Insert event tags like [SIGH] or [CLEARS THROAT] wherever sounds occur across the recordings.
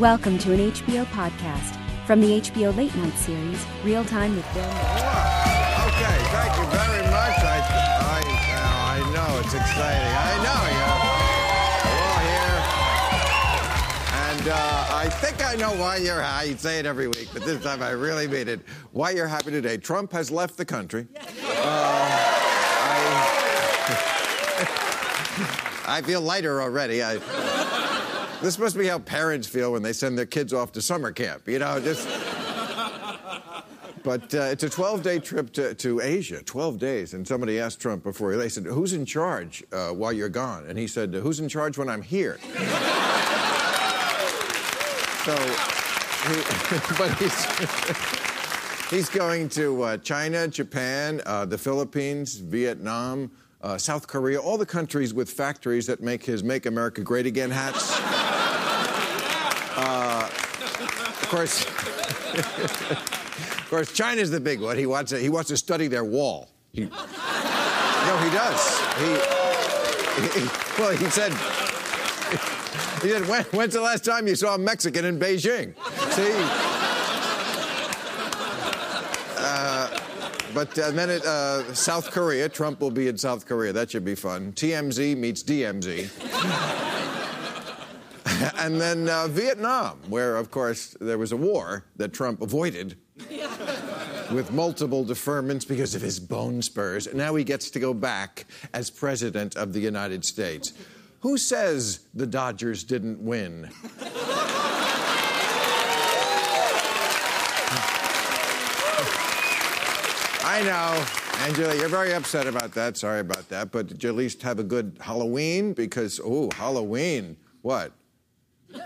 Welcome to an HBO podcast from the HBO Late Night series, Real Time with Bill. Wow. Okay, thank you very much. I, I, uh, I know it's exciting. I know you're, you're all here, and uh, I think I know why you're. I say it every week, but this time I really mean it. Why you're happy today? Trump has left the country. Uh, I, [LAUGHS] I feel lighter already. I. This must be how parents feel when they send their kids off to summer camp. You know, just. [LAUGHS] But uh, it's a 12 day trip to, to Asia, 12 days. And somebody asked Trump before, they said, Who's in charge uh, while you're gone? And he said, Who's in charge when I'm here? so, he, [LAUGHS] but he's, [LAUGHS] he's going to uh, China, Japan, uh, the Philippines, Vietnam, uh, South Korea, all the countries with factories that make his Make America Great Again hats. Uh, of course. Of course, China's the big one. He wants to, he wants to study their wall. He, no, he does. He, he, well, he said, he said, when, when's the last time you saw a Mexican in Beijing? See? Uh, but uh, then at uh, South Korea, Trump will be in South Korea. That should be fun. TMZ meets DMZ. [LAUGHS] and then uh, Vietnam, where, of course, there was a war that Trump avoided with multiple deferments because of his bone spurs. Now he gets to go back as president of the United States. Who says the Dodgers didn't win? [LAUGHS] I know. Angela, you're very upset about that. Sorry about that. But did you at least have a good Halloween? Because, oh, Halloween. What? [LAUGHS]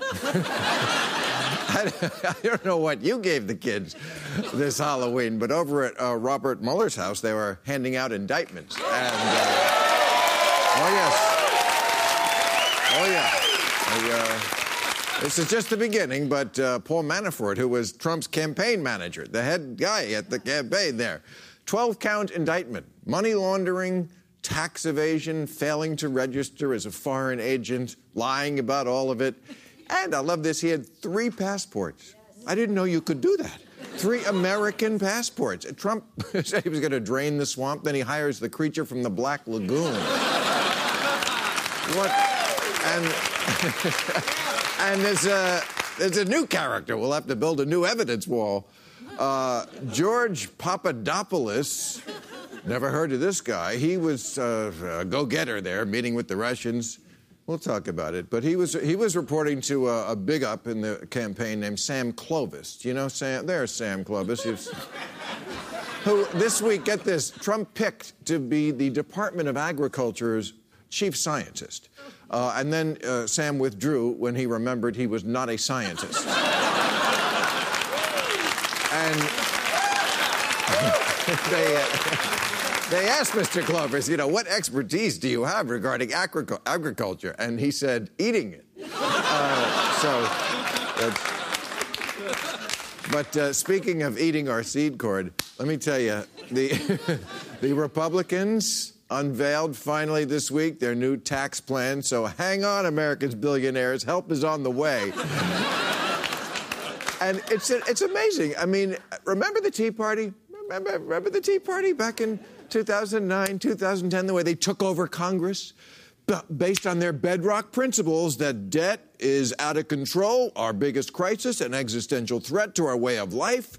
I don't know what you gave the kids this Halloween, but over at uh, Robert Mueller's house, they were handing out indictments. And, uh, oh, yes. Oh, yeah. I, uh, this is just the beginning, but uh, Paul Manafort, who was Trump's campaign manager, the head guy at the campaign there, 12 count indictment, money laundering, tax evasion, failing to register as a foreign agent, lying about all of it. And I love this, he had three passports. I didn't know you could do that. Three American passports. Trump [LAUGHS] said he was going to drain the swamp, then he hires the creature from the Black Lagoon. what? And, [LAUGHS] and there's, a, there's a new character. We'll have to build a new evidence wall. Uh, George Papadopoulos. Never heard of this guy. He was uh, a go getter there, meeting with the Russians. We'll talk about it. But he was he was reporting to a, a big up in the campaign named Sam Clovis. Do you know Sam? There's Sam Clovis. who this week, get this, Trump picked to be the Department of Agriculture's chief scientist. Uh, and then uh, Sam withdrew when he remembered he was not a scientist. [LAUGHS] and [LAUGHS] they. Uh, they asked Mr. Clovis, you know, what expertise do you have regarding agric- agriculture? And he said, eating it. Uh, so, but uh, speaking of eating our seed cord, let me tell you, the, [LAUGHS] the Republicans unveiled finally this week their new tax plan. So hang on, America's billionaires, help is on the way. and it's, it's amazing. I mean, remember the Tea Party? Remember, remember the Tea Party back in 2009, 2010, the way they took over Congress, based on their bedrock principles that debt is out of control, our biggest crisis, an existential threat to our way of life.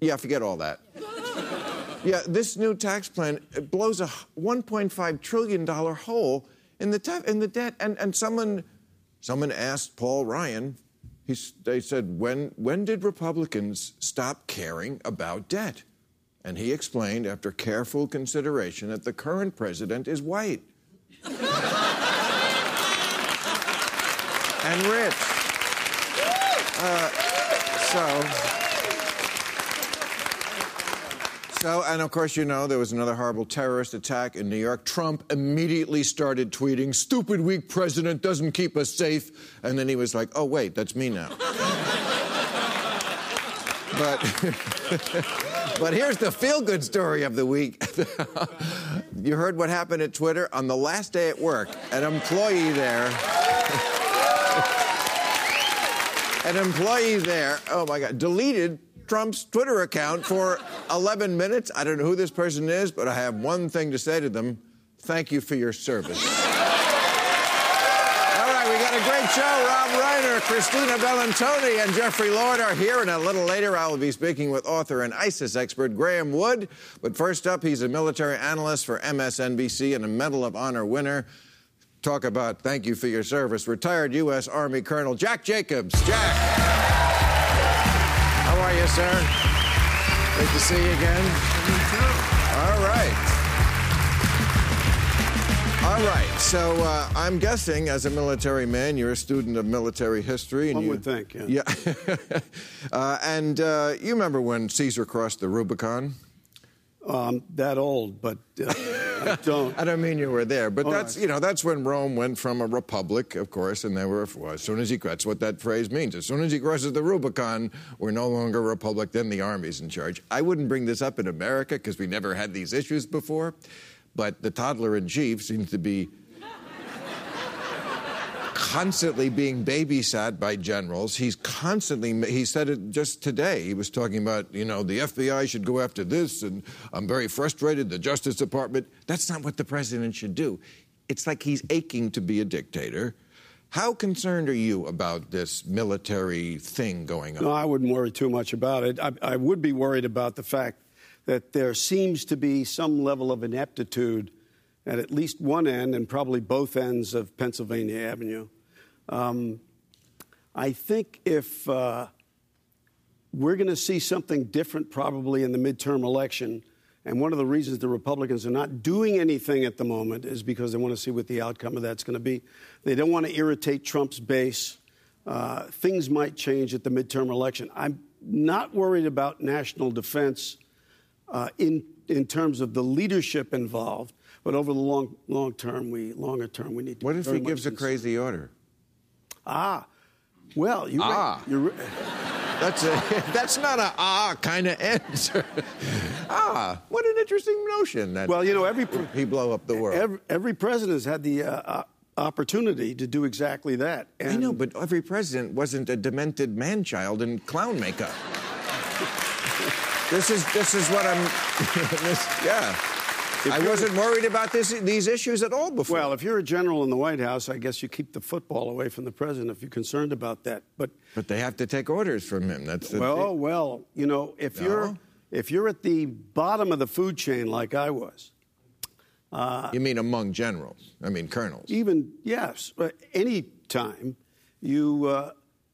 Yeah, forget all that. [LAUGHS] yeah, this new tax plan blows a $1.5 trillion hole in the, te- in the debt. And, and someone, someone asked Paul Ryan, he, they said, when, when did Republicans stop caring about debt? And he explained, after careful consideration, that the current president is white and rich. Uh, so. So, and of course, you know, there was another horrible terrorist attack in New York. Trump immediately started tweeting, Stupid, weak president doesn't keep us safe. And then he was like, Oh, wait, that's me now. [LAUGHS] but. [LAUGHS] But here's the feel good story of the week. [LAUGHS] you heard what happened at Twitter? On the last day at work, an employee there. [LAUGHS] an employee there, oh my God, deleted Trump's Twitter account for 11 minutes. I don't know who this person is, but I have one thing to say to them thank you for your service. All right, we got a great show. Rob Reiner, Christina Bellantoni, and Jeffrey Lord are here. And a little later, I will be speaking with author and ISIS expert Graeme Wood. But first up, he's a military analyst for MSNBC and a Medal of Honor winner. Talk about thank you for your service. Retired U.S. Army Colonel Jack Jacobs. Jack. How are you, sir? Great to see you again. All right. All right. So uh, I'm guessing, as a military man, you're a student of military history. And One you, would think, yeah. Yeah. [LAUGHS] uh, and uh, you remember when Caesar crossed the Rubicon? Um, that old, but uh, I [LAUGHS] don't. I don't mean you were there, but Oh, that's you know that's when Rome went from a republic, of course, and they were well, as soon as he that's what that phrase means. As soon as he crosses the Rubicon, we're no longer a republic. Then the army's in charge. I wouldn't bring this up in America because we never had these issues before, but the toddler in chief seems to be constantly being babysat by generals. He's constantly, he said it just today. He was talking about, you know, the FBI should go after this, and I'm very frustrated, the Justice Department. That's not what the president should do. It's like he's aching to be a dictator. How concerned are you about this military thing going on? No, I wouldn't worry too much about it. I, I would be worried about the fact that there seems to be some level of ineptitude at at least one end and probably both ends of Pennsylvania Avenue. Um, I think if uh, we're going to see something different probably in the midterm election, and one of the reasons the Republicans are not doing anything at the moment is because they want to see what the outcome of that's going to be. They don't want to irritate Trump's base. Uh, things might change at the midterm election. I'm not worried about national defense uh, in in terms of the leadership involved, but over the long long term, we longer term we need to. What if he gives a crazy order? Ah, well, you Ah. you're, [LAUGHS] That's a, [LAUGHS] that's not a ah kind of answer. [LAUGHS] ah, what an interesting notion. That well, you know every. he blow up the world. Every, every president has had the uh, uh, opportunity to do exactly that. And I know, but every president wasn't a demented man child in clown makeup. This is this is what I'm. [LAUGHS] this, yeah, I wasn't worried about this these issues at all before. well, if you're a general in the White House, I guess you keep the football away from the president if you're concerned about that. But but they have to take orders from him. That's the well, well, you know, if No. you're if you're at the bottom of the food chain like I was, you mean among generals? I mean colonels. even yes, but any time you uh,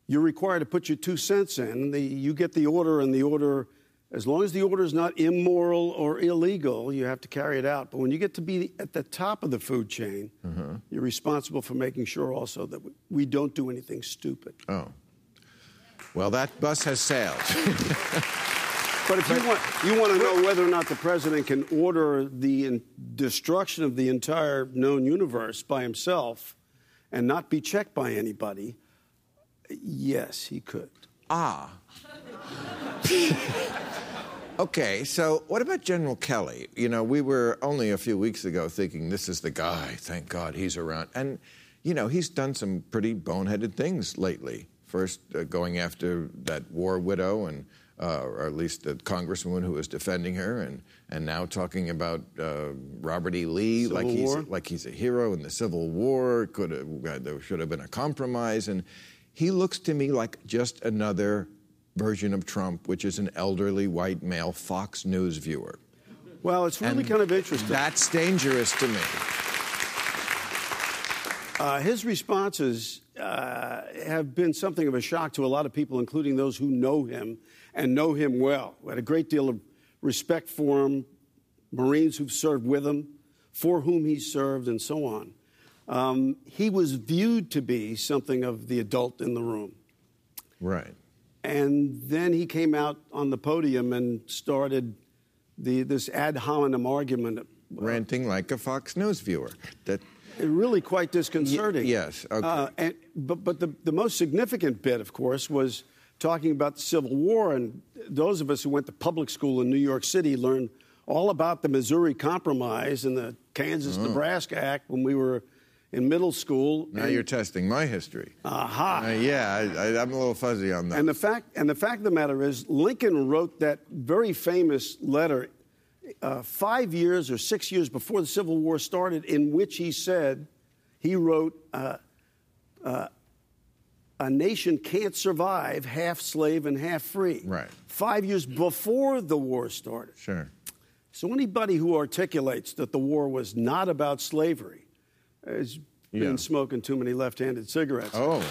you're required to put your two cents in, the, you get the order, and the order, as long as the order is not immoral or illegal, you have to carry it out. But when you get to be at the top of the food chain, you're responsible for making sure also that we, we don't do anything stupid. Oh, well, that bus has sailed. [LAUGHS] But if you want, you want to know whether or not the president can order the in- destruction of the entire known universe by himself and not be checked by anybody, yes, he could. Ah. [LAUGHS] okay, so what about General Kelly? You know, we were only a few weeks ago thinking this is the guy. Thank God he's around. And, you know, he's done some pretty boneheaded things lately. First, uh, going after that war widow, and uh, or at least the congresswoman who was defending her, and, and now talking about uh, Robert E. Lee Civil like he's War? like he's a hero in the Civil War. Could have, there should have been a compromise, and he looks to me like just another version of Trump, which is an elderly white male Fox News viewer. Well, it's really And kind of interesting. That's dangerous to me. Uh, his responses uh, have been something of a shock to a lot of people, including those who know him and know him well. We had a great deal of respect for him, Marines who've served with him, for whom he served, and so on. Um, he was viewed to be something of the adult in the room. Right. And then he came out on the podium and started the, this ad hominem argument. Ranting like a Fox News viewer. That really quite disconcerting. Y- yes, okay. Uh, and, but but the, the most significant bit, of course, was talking about the Civil War. And those of us who went to public school in New York City learned all about the Missouri Compromise and the Kansas Nebraska Act when we were in middle school. Now and- you're testing my history. Aha. Uh, yeah, I, I, I'm a little fuzzy on that. And the fact and the fact of the matter is, Lincoln wrote that very famous letter uh, five years or six years before the Civil War started, in which he said, he wrote, uh, uh, "A nation can't survive half slave and half free." Right. Five years before the war started. sure. So anybody who articulates that the war was not about slavery has Yeah. been smoking too many left-handed cigarettes. Oh. [LAUGHS]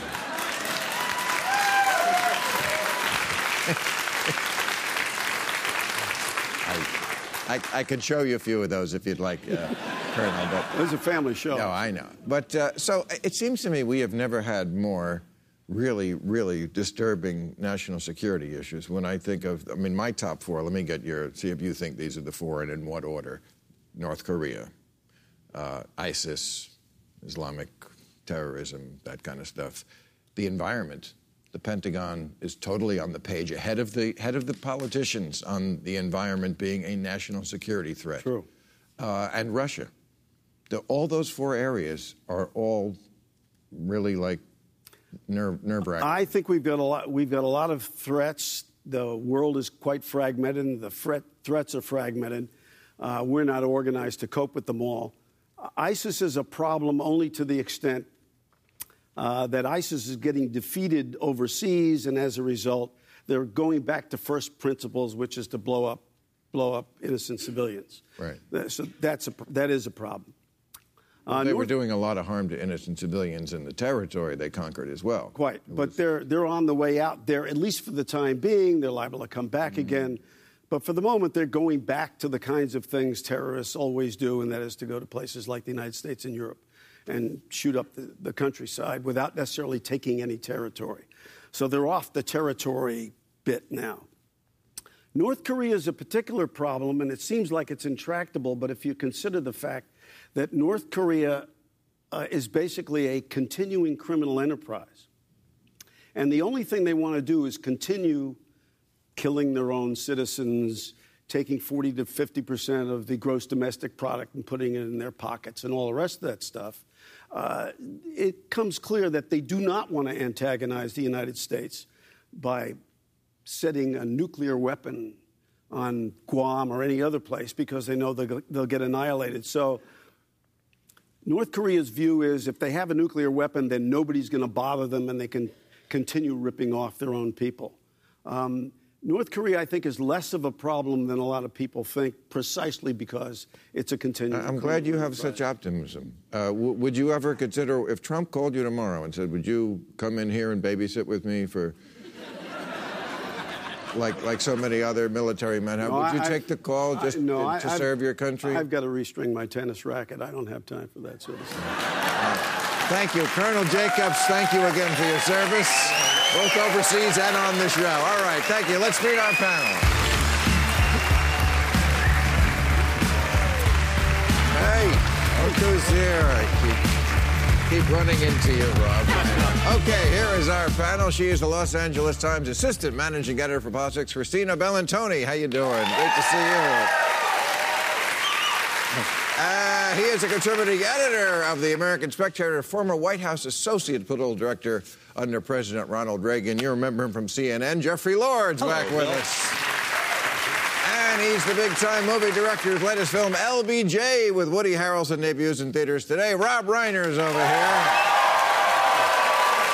I, I, I could show you a few of those if you'd like, uh, Colonel, but This is a family show. no, I know. But uh, so it seems to me we have never had more really, really disturbing national security issues. When I think of, I mean, my top four, let me get your, see if you think these are the four and in what order North Korea, uh, ISIS, Islamic terrorism, that kind of stuff. The environment. The Pentagon is totally on the page, ahead of the head of the politicians on the environment being a national security threat. True. Uh, and Russia. The, all those four areas are all really like nerve nerve wracking. I think we've got a lot. We've got a lot of threats. The world is quite fragmented. The threat, threats are fragmented. Uh, we're not organized to cope with them all. ISIS is a problem only to the extent uh, that ISIS is getting defeated overseas, and as a result, they're going back to first principles, which is to blow up, blow up innocent civilians. Right. So that's a, that is a problem. Uh, they were doing a lot of harm to innocent civilians in the territory they conquered as well. Quite, but they're they're on the way out. They're at least for the time being. They're liable to come back Mm-hmm. again, but for the moment, they're going back to the kinds of things terrorists always do, and that is to go to places like the United States and Europe and shoot up the, the countryside without necessarily taking any territory. So they're off the territory bit now. North Korea is a particular problem, and it seems like it's intractable. But if you consider the fact that North Korea uh, is basically a continuing criminal enterprise, and the only thing they want to do is continue killing their own citizens, taking 40 to 50 percent of the gross domestic product and putting it in their pockets, and all the rest of that stuff. Uh, it comes clear that they do not want to antagonize the United States by setting a nuclear weapon on Guam or any other place because they know they'll, they'll get annihilated. So, North Korea's view is if they have a nuclear weapon, then nobody's going to bother them and they can continue ripping off their own people. Um, North Korea, I think, is less of a problem than a lot of people think, precisely because it's a continuing. I'm glad you have such optimism. Uh, w- would you ever consider, if Trump called you tomorrow and said, "Would you come in here and babysit with me for?" Like, like so many other military men have. No, Would you I- take the call I- just no, to, to I've- serve your country? I've got to restring my tennis racket. I don't have time for that sort of stuff. Thank you, Colonel Jacobs. Thank you again for your service, both overseas and on the show. All right, thank you. Let's meet our panel. Hey, who's here. I keep, keep running into you, Rob. Okay, here is our panel. She is the Los Angeles Times assistant managing editor for politics, Christina Bellantoni. How you doing? Great to see you. Uh, he is a contributing editor of the American Spectator, former White House associate political director under President Ronald Reagan. You remember him from CNN. Jeffrey Lord's back with us. And he's the big time movie director whose latest film, LBJ, with Woody Harrelson, debuts in theaters today. Rob Reiner's over here.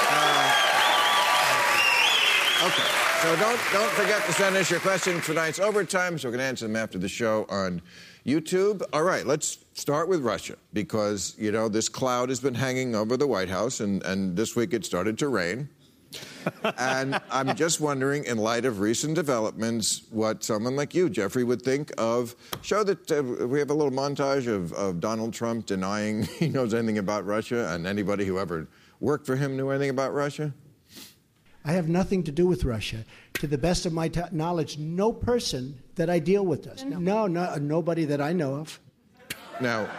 Uh, okay. So don't don't forget to send us your questions for tonight's overtime, so we can answer them after the show on YouTube. All right, let's start with Russia because you know this cloud has been hanging over the White House, and and this week it started to rain. [LAUGHS] and I'm just wondering, in light of recent developments, what someone like you, Jeffrey, would think of. Show that uh, we have a little montage of, of Donald Trump denying [LAUGHS] he knows anything about Russia, and anybody who ever worked for him knew anything about Russia. I have nothing to do with Russia. To the best of my t- knowledge, no person that I deal with does. No, no, uh, nobody that I know of. Now,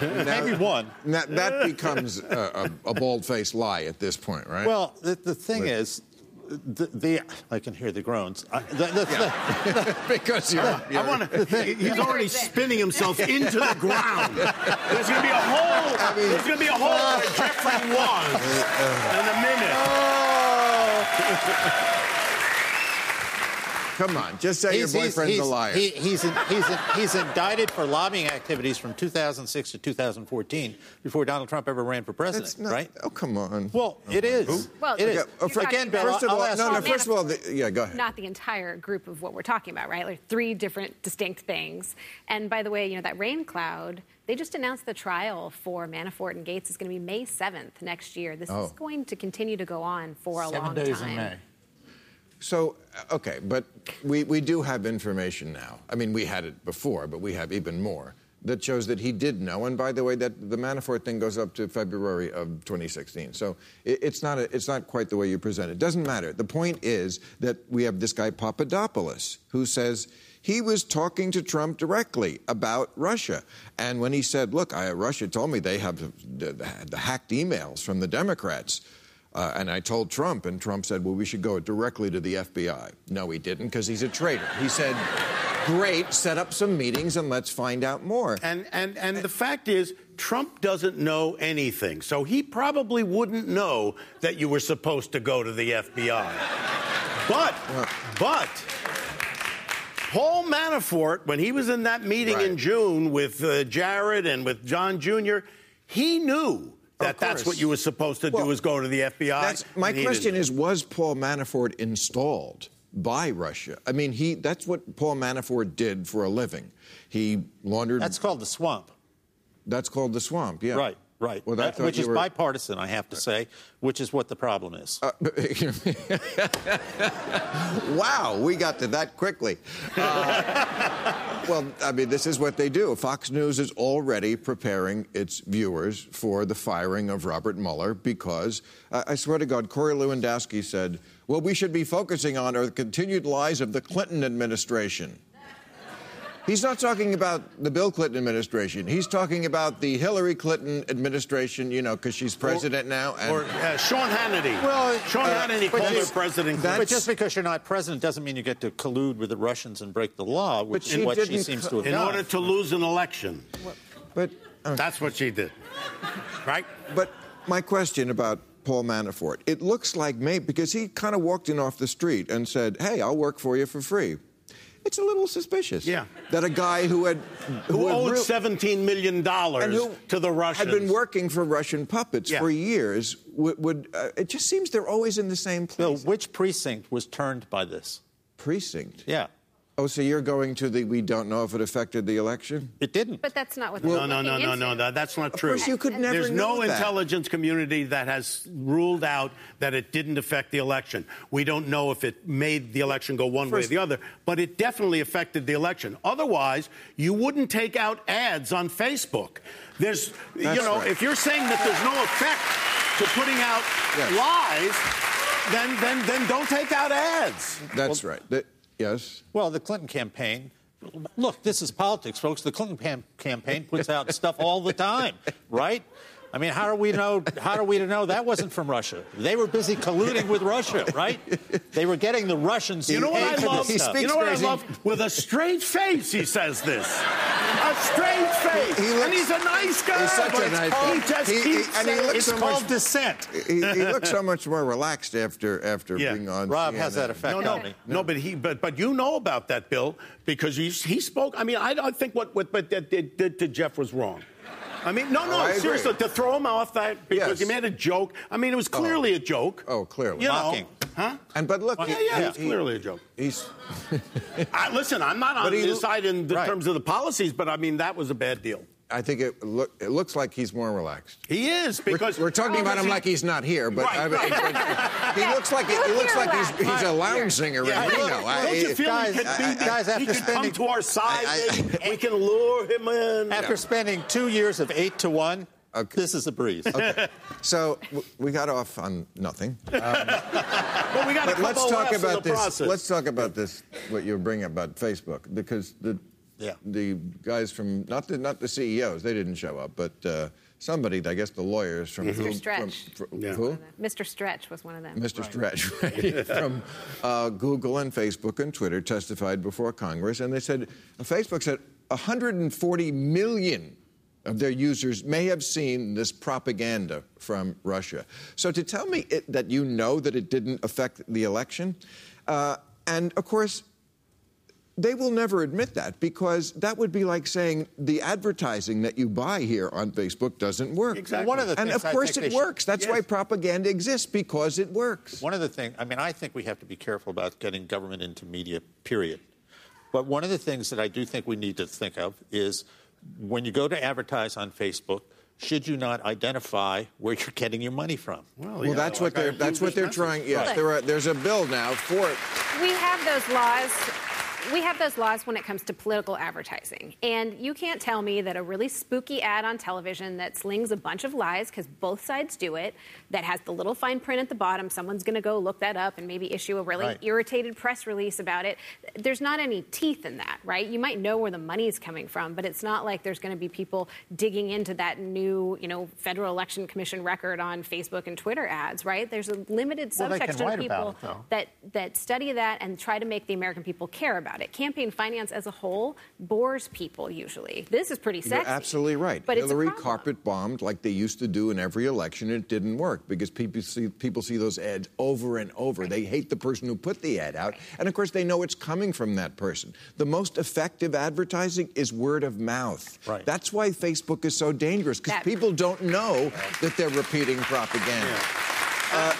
[LAUGHS] Maybe one. that, that becomes a, a, a bald-faced lie at this point, right? Well, the, the thing But- is, the, the I can hear the groans. I, the, the, [LAUGHS] because you're. I want [LAUGHS] to. He's already spinning himself into the ground. There's going to be a hole. there's going to be a hole where Jeffrey was uh, uh. in a minute. Come on, just say your boyfriend's a liar. He, he's, in, he's, in, he's indicted for lobbying activities from 2006 to 2014 before Donald Trump ever ran for president, not, right? Oh, come on. Well, oh, it is. Well, it is. you're Oh, Again, Bill, first of I'll all, no, no. First of all, the, yeah, go ahead. Not the entire group of what we're talking about, right? Like three different distinct things. And by the way, you know, that rain cloud, they just announced the trial for Manafort and Gates is going to be May 7th next year. This Oh. is going to continue to go on for a Seven long days time. in May. So, uh, okay, but we, we do have information now. I mean, we had it before, but we have even more that shows that he did know. And by the way, that the Manafort thing goes up to February of 2016. So it, it's not a, it's not quite the way you present it. Doesn't matter. The point is that we have this guy Papadopoulos who says he was talking to Trump directly about Russia. And when he said, "Look, I, Russia told me they have the, the, the hacked emails from the Democrats." Uh, and I told Trump, and Trump said, well, we should go directly to the FBI. No, he didn't, because he's a traitor. He said, great, set up some meetings and let's find out more. And, and, and the fact is, Trump doesn't know anything. So he probably wouldn't know that you were supposed to go to the FBI. But, but, Paul Manafort, when he was in that meeting in June with uh, Jared and with John Jr., he knew that that's what you were supposed to Well, do is go to the FBI. That's, my question is, was Paul Manafort installed by Russia? I mean, he, that's what Paul Manafort did for a living. He laundered... That's called the swamp. that's called the swamp, yeah. Right, right. Well, That- which is were- bipartisan, I have to say, which is what the problem is. Uh, [LAUGHS] wow, we got to that quickly. Uh, [LAUGHS] well, I mean, this is what they do. Fox News is already preparing its viewers for the firing of Robert Mueller because, uh, I swear to God, Corey Lewandowski said, well, we should be focusing on are the continued lies of the Clinton administration. He's not talking about the Bill Clinton administration. He's talking about the Hillary Clinton administration, you know, because she's president now. And Or uh, Sean Hannity. Well, Sean uh, Hannity but called her President but just because you're not president doesn't mean you get to collude with the Russians and break the law, which she is what she seems co- to have in done. In order to lose an election. but uh, That's what she did. Right? But my question about Paul Manafort, it looks like maybe because he kind of walked in off the street and said, "Hey, I'll work for you for free." It's a little suspicious. Yeah. That a guy who had Who had owed real- $17 million and who to the Russians. had been working for Russian puppets Yeah. for years would. would uh, it just seems they're always in the same Bill, place. which precinct was turned by this? precinct. Yeah, Oh, so you're going to the? We don't know if it affected the election. it didn't. But that's not what No, no, no, no, no, no. That's not true. Of course you could never There's know no that. intelligence community that has ruled out that it didn't affect the election. We don't know if it made the election go one way or the other, but it definitely affected the election. Otherwise, you wouldn't take out ads on Facebook. There's, you know, right. if you're saying that there's no effect to putting out Yes. lies, then, then, then don't take out ads. That's right. That- yes. Well, the Clinton campaign. Look, this is politics, folks. The Clinton cam- campaign puts out stuff all the time, right? I mean, how are we know? How are we to know that wasn't from Russia? They were busy colluding with Russia, right? They were getting the Russians. You know what I love? this stuff. speaks You know what I love? With a straight face, he says this. A straight face. He looks- and he's a nice guy. He's such a nice guy. He just He- he- keeps and he looks It's so called much- dissent. He, he looks so much more relaxed after after Yeah. being on. Rob has CNN. that effect No, no, on me. no, but he, but but you know about that, Bill, because he he spoke. I mean, I don't think what what what that did, did to Jeff was wrong. I mean, no, no, Oh, I agree. seriously, to throw him off that because Yes. he made a joke. I mean, it was oh. clearly a joke. Oh, clearly. You know, Mocking. huh? And but look, oh, Yeah, he- yeah, he- it's clearly a joke. He's [LAUGHS] I, listen, I'm not on But he- his side in the Right. terms of the policies, but I mean that was a bad deal. I think it look it looks like he's more relaxed. He is We're, because we're talking oh, about him because like he's not here, but, Right, I mean, right. but he looks like he, You looks like he's, he's a relaxed. lounge singer Yeah, in Reno. I- don't you feel guys, he can, I- be, guys, he after spending- come to our side? I- I- maybe? [LAUGHS] we can lure him in. After spending two years of eight to one, Okay. this is a breeze. Okay. so w- we got off on nothing. [LAUGHS] but we got a But couple let's talk about this. process. Let's talk about this. What you're bringing about Facebook, because the Yeah. the guys from not the not the CEOs, they didn't show up, but uh, somebody, I guess the lawyers from Mr. Google- Stretch. From, from- Yeah. Who? Mr. Stretch was one of them. Mr. Stretch, [LAUGHS] right, from uh, Google and Facebook and Twitter testified before Congress, and they said Facebook said 140 million of their users may have seen this propaganda from Russia. So to tell me it, that you know that it didn't affect the election, uh, and of course. They will never admit that because that would be like saying the advertising that you buy here on Facebook doesn't work. Exactly. One of the and of course it works. That's Yes. why propaganda exists because it works. One of the things, I mean, I think we have to be careful about getting government into media, period. But one of the things that I do think we need to think of is when you go to advertise on Facebook, should you not identify where you're getting your money from? Well, yeah, that's what like I they're that's what they're trying. Yes, Right. there are, there's a bill now for it. We have those laws. We have those laws when it comes to political advertising. And you can't tell me that a really spooky ad on television that slings a bunch of lies, because both sides do it, that has the little fine print at the bottom, someone's going to go look that up and maybe issue a really Right. irritated press release about it. There's not any teeth in that, right? You might know where the money's coming from, but it's not like there's going to be people digging into that new, you know, Federal Election Commission record on Facebook and Twitter ads, right? There's a limited Well, subsection of people it, that that study that and try to make the American people care about it. Campaign finance as a whole bores people usually. This is pretty sexy. You're absolutely right. But Hillary it's a carpet bombed like they used to do in every election. It didn't work because people see people see those ads over and over. They hate the person who put the ad out, and of course they know it's coming from that person. The most effective advertising is word of mouth. Right. That's why Facebook is so dangerous because people don't know that they're repeating propaganda. Yeah, uh,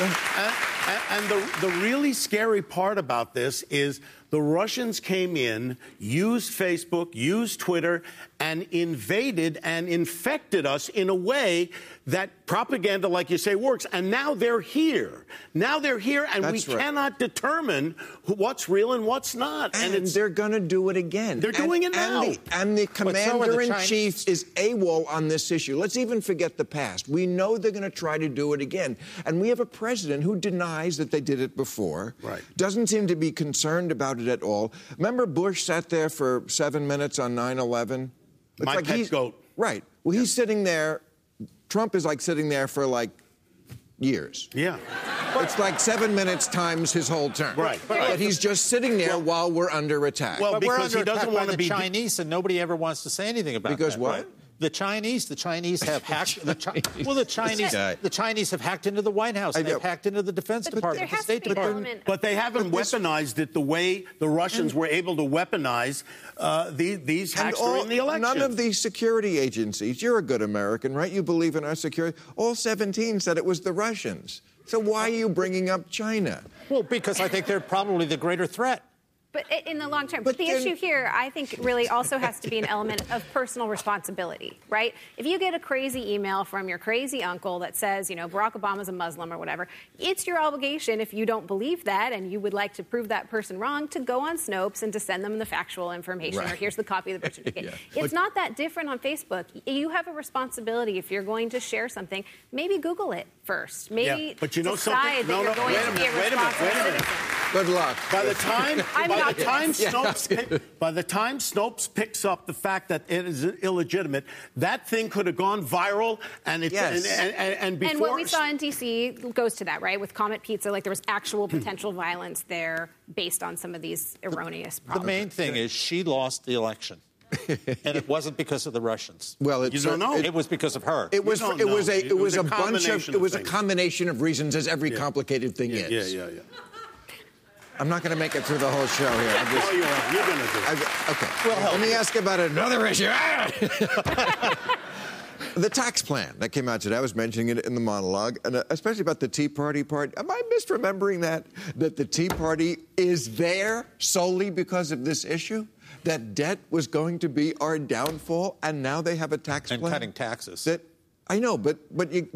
and, and, and the, the really scary part about this is the Russians came in, used Facebook, used Twitter, and invaded and infected us in a way that propaganda, like you say, works. And now they're here. Now they're here, and That's we right. cannot determine what's real and what's not. And, it's they're going to do it again. They're And- doing it and now. The, and the so are the commander in chief is AWOL on this issue. Let's even forget the past. We know they're going to try to do it again. And we have a president who denies that they did it before. Right. Doesn't seem to be concerned about it at all. Remember, Bush sat there for seven minutes on 9 11? My pet he's, goat. Right. Well, he's sitting there. Trump is like sitting there for like years. yeah. It's like seven minutes times his whole term. Right. But he's just sitting there while we're under attack. Well, But we're because under he doesn't wanna the be- Chinese, and nobody ever wants to say anything about it. Because that. what? right? The Chinese, the Chinese have [LAUGHS] hacked. The Chi- well, the Chinese, the Chinese have hacked into the White House. They've hacked into the Defense But Department, the State to be an Department. element. But they haven't But this- weaponized it the way the Russians were able to weaponize uh, the, these hacks during the election. none of these security agencies, you're a good American, right? You believe in our security. All 17 said it was the Russians. So why are you bringing up China? Well, because I think they're probably the greater threat. But in the long term, but, But the then- issue here, I think, really also has to be an element of personal responsibility, right? If you get a crazy email from your crazy uncle that says, you know, Barack Obama's a Muslim or whatever, it's your obligation, if you don't believe that and you would like to prove that person wrong, to go on Snopes and to send them the factual information right. or here's the copy of the birth certificate. [LAUGHS] Yeah. It's not that different on Facebook. You have a responsibility if you're going to share something. Maybe Google it first. Maybe Yeah, but you know decide something? that No, you're no, going wait a to be a minute, wait a minute, responsible wait a minute. citizen. Good luck. By the time, I'm by the [LAUGHS] time doing Snopes, pick, by the time Snopes picks up the fact that it is illegitimate, that thing could have gone viral, and it's Yes. and, and, and before And what we saw in DC goes to that, right? With Comet Pizza, like there was actual potential violence there based on some of these erroneous The problems. main thing is she lost the election, [LAUGHS] and it wasn't because of the Russians. Well, it's, You don't know. It was because of her. It was. It was a. It It was was a a bunch of. combination It of was a combination of reasons, as every complicated thing yeah, is. yeah, yeah, yeah. I'm not going to make it through the whole show here. I'm just, Oh, you are. You're going to do it. I- okay. Let me ask about another issue. [LAUGHS] the tax plan that came out today. I was mentioning it in the monologue, and uh, especially about the Tea Party part. Am I misremembering that? That the Tea Party is there solely because of this issue? That debt was going to be our downfall, and now they have a tax And plan cutting taxes. That I know, but but you,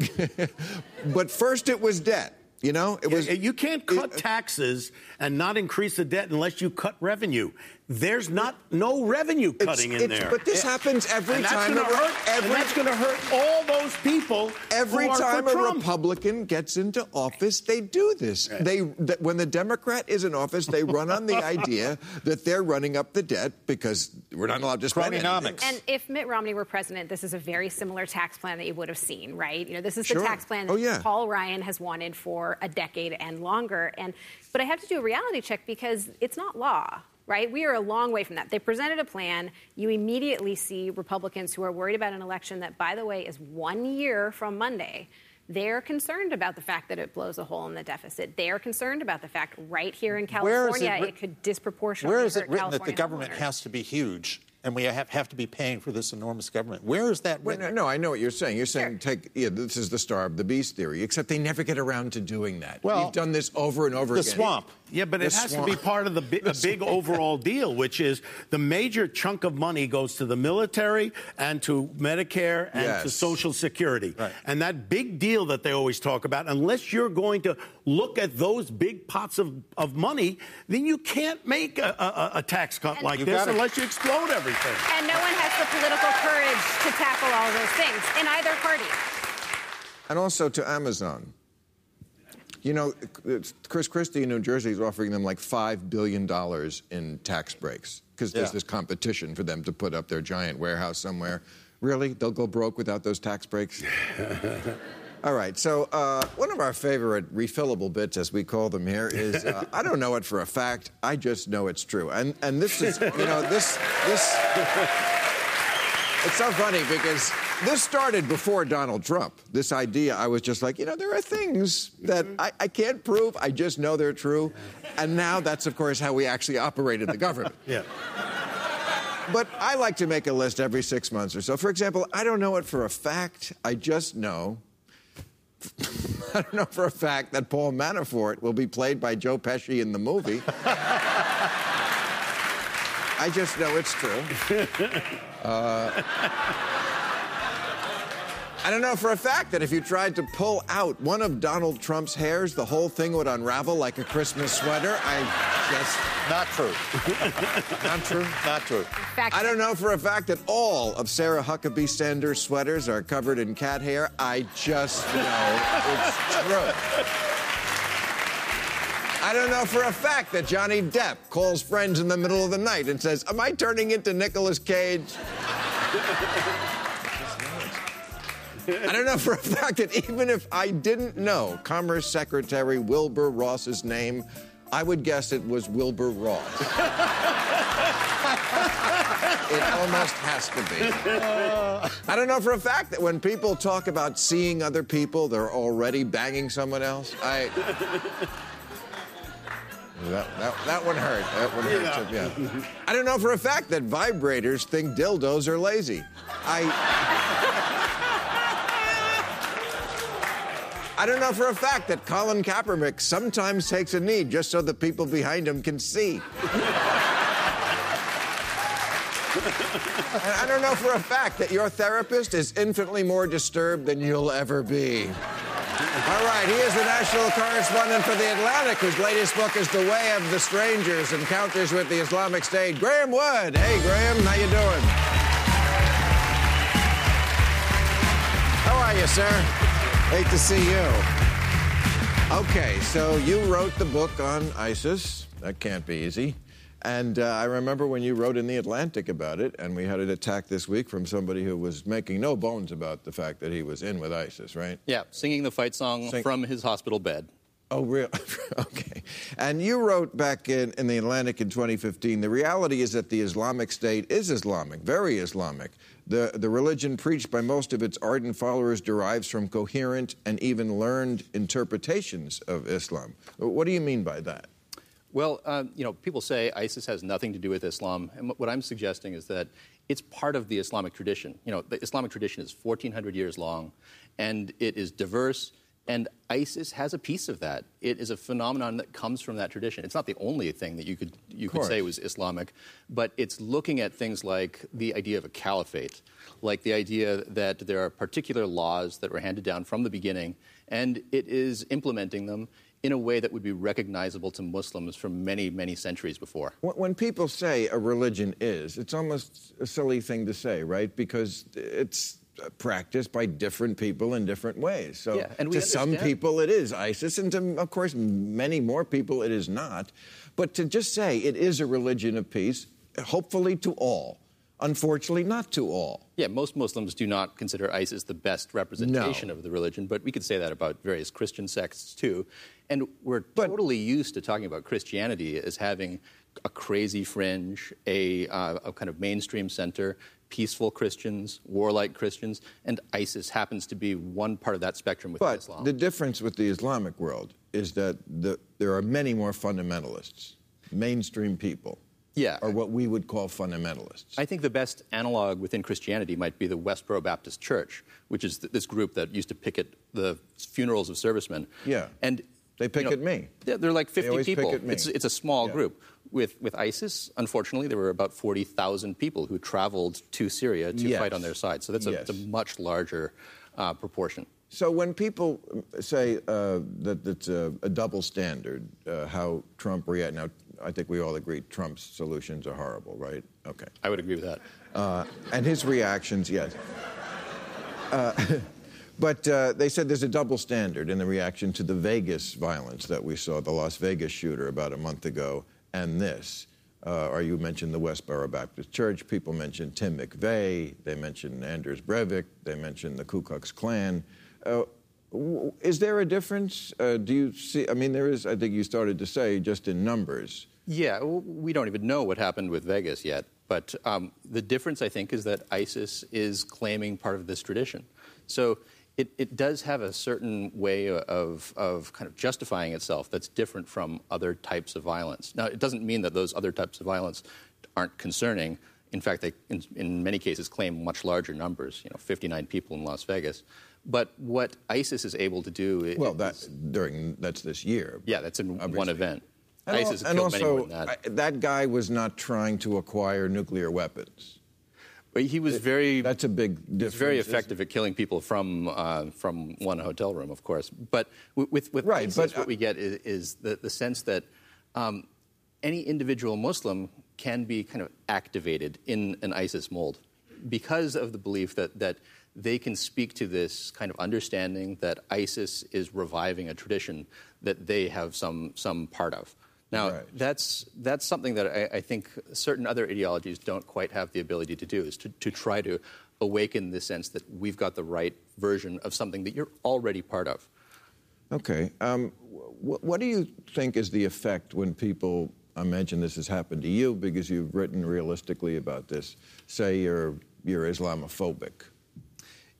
[LAUGHS] but first it was debt. You know, it was. you can't cut uh, taxes and not increase the debt unless you cut revenue. There's not no revenue cutting in it's- there. but this happens every and that's time Gonna a- hurt, every- and that's going to hurt all those people. Every who are for time a Trump. Republican gets into office, they do this. They that when the Democrat is in office, they run on the [LAUGHS] idea that they're running up the debt because we're not allowed to spend anything. Cronynomics. And if Mitt Romney were president, this is a very similar tax plan that you would have seen, right? You know, this is the Sure. tax plan that Oh, yeah. Paul Ryan has wanted for a decade and longer. And but I have to do a reality check because it's not law. Right? We are a long way from that. They presented a plan. You immediately see Republicans who are worried about an election that, by the way, is one year from Monday. They're concerned about the fact that it blows a hole in the deficit. They are concerned about the fact right here in it California, writ- it, could disproportionately Where is hurt it written that the government has to be huge and we have, have to be paying for this enormous government? Where is that Well, no, no, I know what you're saying. You're saying Sure. take yeah, this is the starve the beast theory, except they never get around to doing that. Well, We've done this over and over the again. swamp. Yeah, but it has swamp. to be part of the bi- [LAUGHS] a big overall deal, which is the major chunk of money goes to the military and to Medicare and to Social Security. Right. And that big deal that they always talk about, unless you're going to look at those big pots of, of money, then you can't make a, a, a tax cut And- like this gotta- unless you explode everything. And no one has the political courage to tackle all those things in either party. And also to Amazon. You know, Chris Christie in New Jersey is offering them like $5 billion in tax breaks because there's Yeah. this competition for them to put up their giant warehouse somewhere. Really? They'll go broke without those tax breaks? [LAUGHS] All right, so uh, one of our favorite refillable bits, as we call them here, is uh, [LAUGHS] I don't know it for a fact, I just know it's true. And, and this is, you know, this, this, it's so funny because this started before Donald Trump. This idea, I was just like, you know, there are things that I, I can't prove, I just know they're true. And now that's, of course, how we actually operated the government. [LAUGHS] Yeah. But I like to make a list every six months or so. For example, I don't know it for a fact, I just know. [LAUGHS] I don't know for a fact that Paul Manafort will be played by Joe Pesci in the movie. [LAUGHS] I just know it's true. Uh, [LAUGHS] I don't know for a fact that if you tried to pull out one of Donald Trump's hairs, the whole thing would unravel like a Christmas sweater. I just. Not true. [LAUGHS] Not true. Not true. Fact I don't know for a fact that all of Sarah Huckabee Sanders' sweaters are covered in cat hair. I just know it's true. I don't know for a fact that Johnny Depp calls friends in the middle of the night and says, Am I turning into Nicolas Cage? I don't know for a fact that even if I didn't know Commerce Secretary Wilbur Ross's name, I would guess it was Wilbur Ross. [LAUGHS] It almost has to be. I don't know for a fact that when people talk about seeing other people, they're already banging someone else. I. That, that, that one hurt. That one hurt. Yeah. I don't know for a fact that vibrators think dildos are lazy. I. I don't know for a fact that Colin Kaepernick sometimes takes a knee just so the people behind him can see. And I don't know for a fact that your therapist is infinitely more disturbed than you'll ever be. All right, he is the national correspondent for The Atlantic, whose latest book is The Way of the Strangers, Encounters with the Islamic State. Graeme Wood. Hey, Graeme, how you doing? How are you, sir? Great to see you. Okay, so you wrote the book on ISIS. That can't be easy. And uh, I remember when you wrote in The Atlantic about it, and we had an attack this week from somebody who was making no bones about the fact that he was in with ISIS, right? Yeah, singing the fight song Sing- from his hospital bed. Oh, real? [LAUGHS] okay. And you wrote back in, in The Atlantic in 2015 the reality is that the Islamic State is Islamic, very Islamic. The, the religion preached by most of its ardent followers derives from coherent and even learned interpretations of Islam. What do you mean by that? Well, uh, you know, people say ISIS has nothing to do with Islam, and what I'm suggesting is that it's part of the Islamic tradition. You know, the Islamic tradition is 1,400 years long, and it is diverse. And ISIS has a piece of that. It is a phenomenon that comes from that tradition. It's not the only thing that you could you could say was Islamic, but it's looking at things like the idea of a caliphate, like the idea that there are particular laws that were handed down from the beginning, and it is implementing them in a way that would be recognizable to Muslims from many, many centuries before. When- When people say a religion is, it's almost a silly thing to say, right? Because it's practiced by different people in different ways. So Yeah, and we to some people it is ISIS, and to, of course, many more people it is not. But to just say it is a religion of peace, hopefully to all, unfortunately not to all. Yeah, most Muslims do not consider ISIS the best representation No. of the religion, but we could say that about various Christian sects too. And we're But- totally used to talking about Christianity as having a crazy fringe, a, uh, a kind of mainstream center, peaceful Christians, warlike Christians, and ISIS happens to be one part of that spectrum within But Islam. the difference with the Islamic world is that the, there are many more fundamentalists, mainstream people. Yeah. Are what we would call fundamentalists. I think the best analog within Christianity might be the Westboro Baptist Church, which is th- this group that used to picket the funerals of servicemen. Yeah. and They you know, picket me. They're like 50 always people. picket me. It's, it's a small Yeah. group. With with ISIS, unfortunately, there were about 40,000 people who traveled to Syria to Yes. fight on their side. So that's a, it's a much larger uh, proportion. So when people say uh, that it's a, a double standard, uh, how Trump react now, I think we all agree Trump's solutions are horrible, right? Okay. I would agree with that. Uh, and his reactions, yes. Uh, [LAUGHS] but uh, they said there's a double standard in the reaction to the Vegas violence that we saw, the Las Vegas shooter about a month ago, and this. Uh, or you mentioned the Westboro Baptist Church. People mentioned Tim McVeigh. They mentioned Anders Breivik. They mentioned the Ku Klux Klan. Uh, w- is there a difference? Uh, do you see? I mean, there is. I think you started to say just in numbers. Yeah, we don't even know what happened with Vegas yet. But um, the difference, I think, is that ISIS is claiming part of this tradition. So it, it does have a certain way of, of kind of justifying itself that's different from other types of violence. Now, it doesn't mean that those other types of violence aren't concerning. In fact, they, in, in many cases, claim much larger numbers, you know, 59 people in Las Vegas. But what ISIS is able to do Well, is- that during that's this year. yeah, that's in one event. And, al- ISIS has and killed many more also, than that. I- that guy was not trying to acquire nuclear weapons. But he was very That's a big difference. very effective at killing people from uh, from one hotel room, of course. But with with, Right, ISIS, but, what we get is, is the, the sense that um, any individual Muslim can be kind of activated in an ISIS mold because of the belief that that they can speak to this kind of understanding that ISIS is reviving a tradition that they have some some part of. Now, Right. that's that's something that I, I think certain other ideologies don't quite have the ability to do is to, to try to awaken the sense that we've got the right version of something that you're already part of. Okay. Um, wh- what do you think is the effect when people, I imagine this has happened to you because you've written realistically about this, say you're, you're Islamophobic?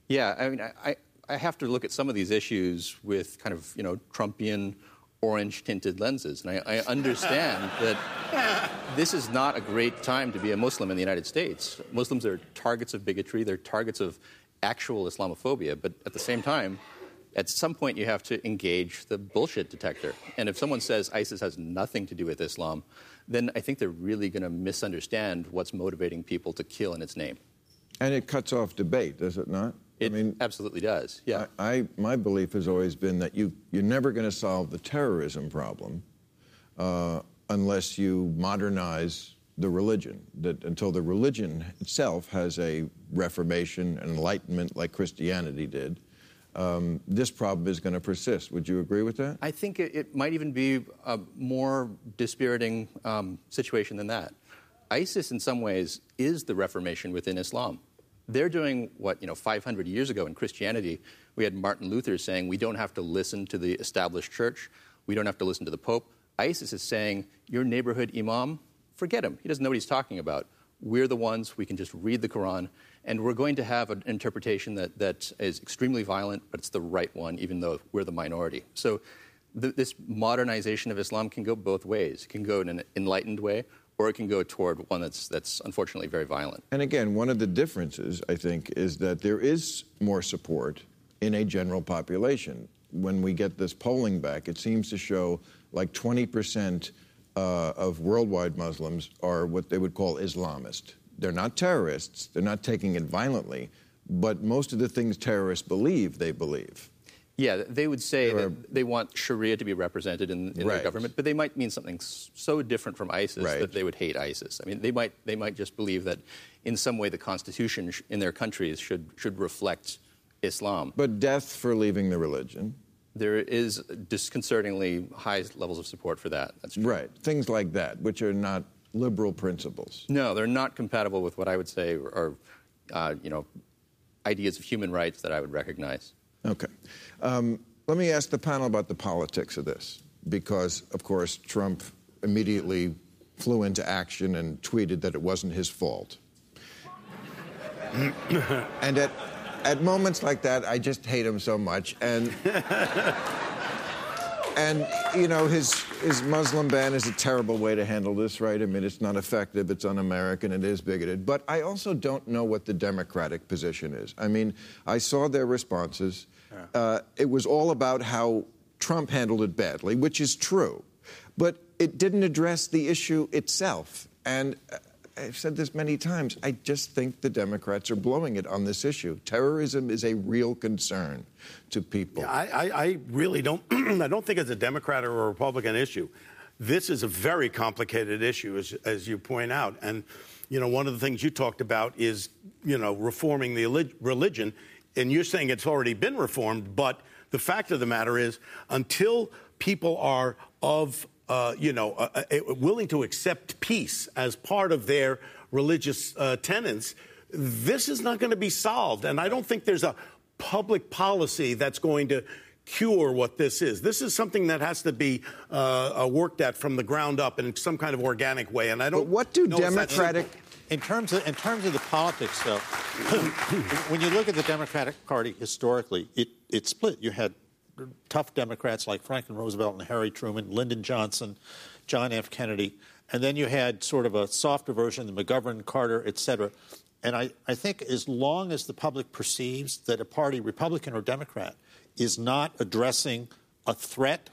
Yeah, I mean, I, I- I have to look at some of these issues with kind of you know Trumpian orange tinted lenses, and I, I understand that [LAUGHS] this is not a great time to be a Muslim in the United States. Muslims are targets of bigotry; they're targets of actual Islamophobia. But at the same time, at some point, you have to engage the bullshit detector. And if someone says ISIS has nothing to do with Islam, then I think they're really going to misunderstand what's motivating people to kill in its name. And it cuts off debate, does it not? It I mean, absolutely does. Yeah. I, I, my belief has always been that you, you're never going to solve the terrorism problem uh, unless you modernize the religion. That until the religion itself has a reformation and enlightenment like Christianity did, um, this problem is going to persist. Would you agree with that? I think it, it might even be a more dispiriting um, situation than that. ISIS, in some ways, is the Reformation within Islam. They're doing what, you know, 500 years ago in Christianity, we had Martin Luther saying we don't have to listen to the established church, we don't have to listen to the Pope. ISIS is saying your neighborhood imam, forget him. He doesn't know what he's talking about. We're the ones, we can just read the Quran, and we're going to have an interpretation that, that is extremely violent, but it's the right one, even though we're the minority. So th- this modernization of Islam can go both ways. It can go in an enlightened way, or it can go toward one that's, that's unfortunately very violent. And again, one of the differences, I think, is that there is more support in a general population. When we get this polling back, it seems to show like 20% uh, of worldwide Muslims are what they would call Islamist. They're not terrorists, they're not taking it violently, but most of the things terrorists believe, they believe. Yeah, they would say Or- that they want Sharia to be represented in, in Right. their government, but they might mean something so different from ISIS Right. that they would hate ISIS. I mean, they might they might just believe that in some way the constitution sh- in their countries should should reflect Islam. But death for leaving the religion. There is disconcertingly high levels of support for that. That's true. Right. Things like that, which are not liberal principles. No, they're not compatible with what I would say are, uh, you know, ideas of human rights that I would recognize. Okay. Um, let me ask the panel about the politics of this, because, of course, Trump immediately flew into action and tweeted that it wasn't his fault. [LAUGHS] and at, at moments like that, I just hate him so much. And, [LAUGHS] and you know, his, his Muslim ban is a terrible way to handle this, right? I mean, it's not effective, it's un American, it is bigoted. But I also don't know what the Democratic position is. I mean, I saw their responses. Uh, it was all about how Trump handled it badly, which is true. But it didn't address the issue itself. And uh, I've said this many times. I just think the Democrats are blowing it on this issue. Terrorism is a real concern to people. I, I, I really don't. [CLEARS THROAT] I don't think it's a Democrat or a Republican issue. This is a very complicated issue, as, as you point out. And you know, one of the things you talked about is you know reforming the relig- religion, and you're saying it's already been reformed. But the fact of the matter is, until people are of uh, you know, uh, uh, willing to accept peace as part of their religious uh, tenets, this is not going to be solved. And I don't think there's a public policy that's going to cure what this is. This is something that has to be uh, uh, worked at from the ground up in some kind of organic way. And I don't. But what do know if that's Democratic. In terms of in terms of the politics, though, [CLEARS THROAT] when you look at the Democratic Party historically, it it split. You had tough Democrats like Franklin Roosevelt and Harry Truman, Lyndon Johnson, John F. Kennedy, and then you had sort of a softer version, the McGovern, Carter, et cetera. And I, I think as long as the public perceives that a party, Republican or Democrat, is not addressing a threat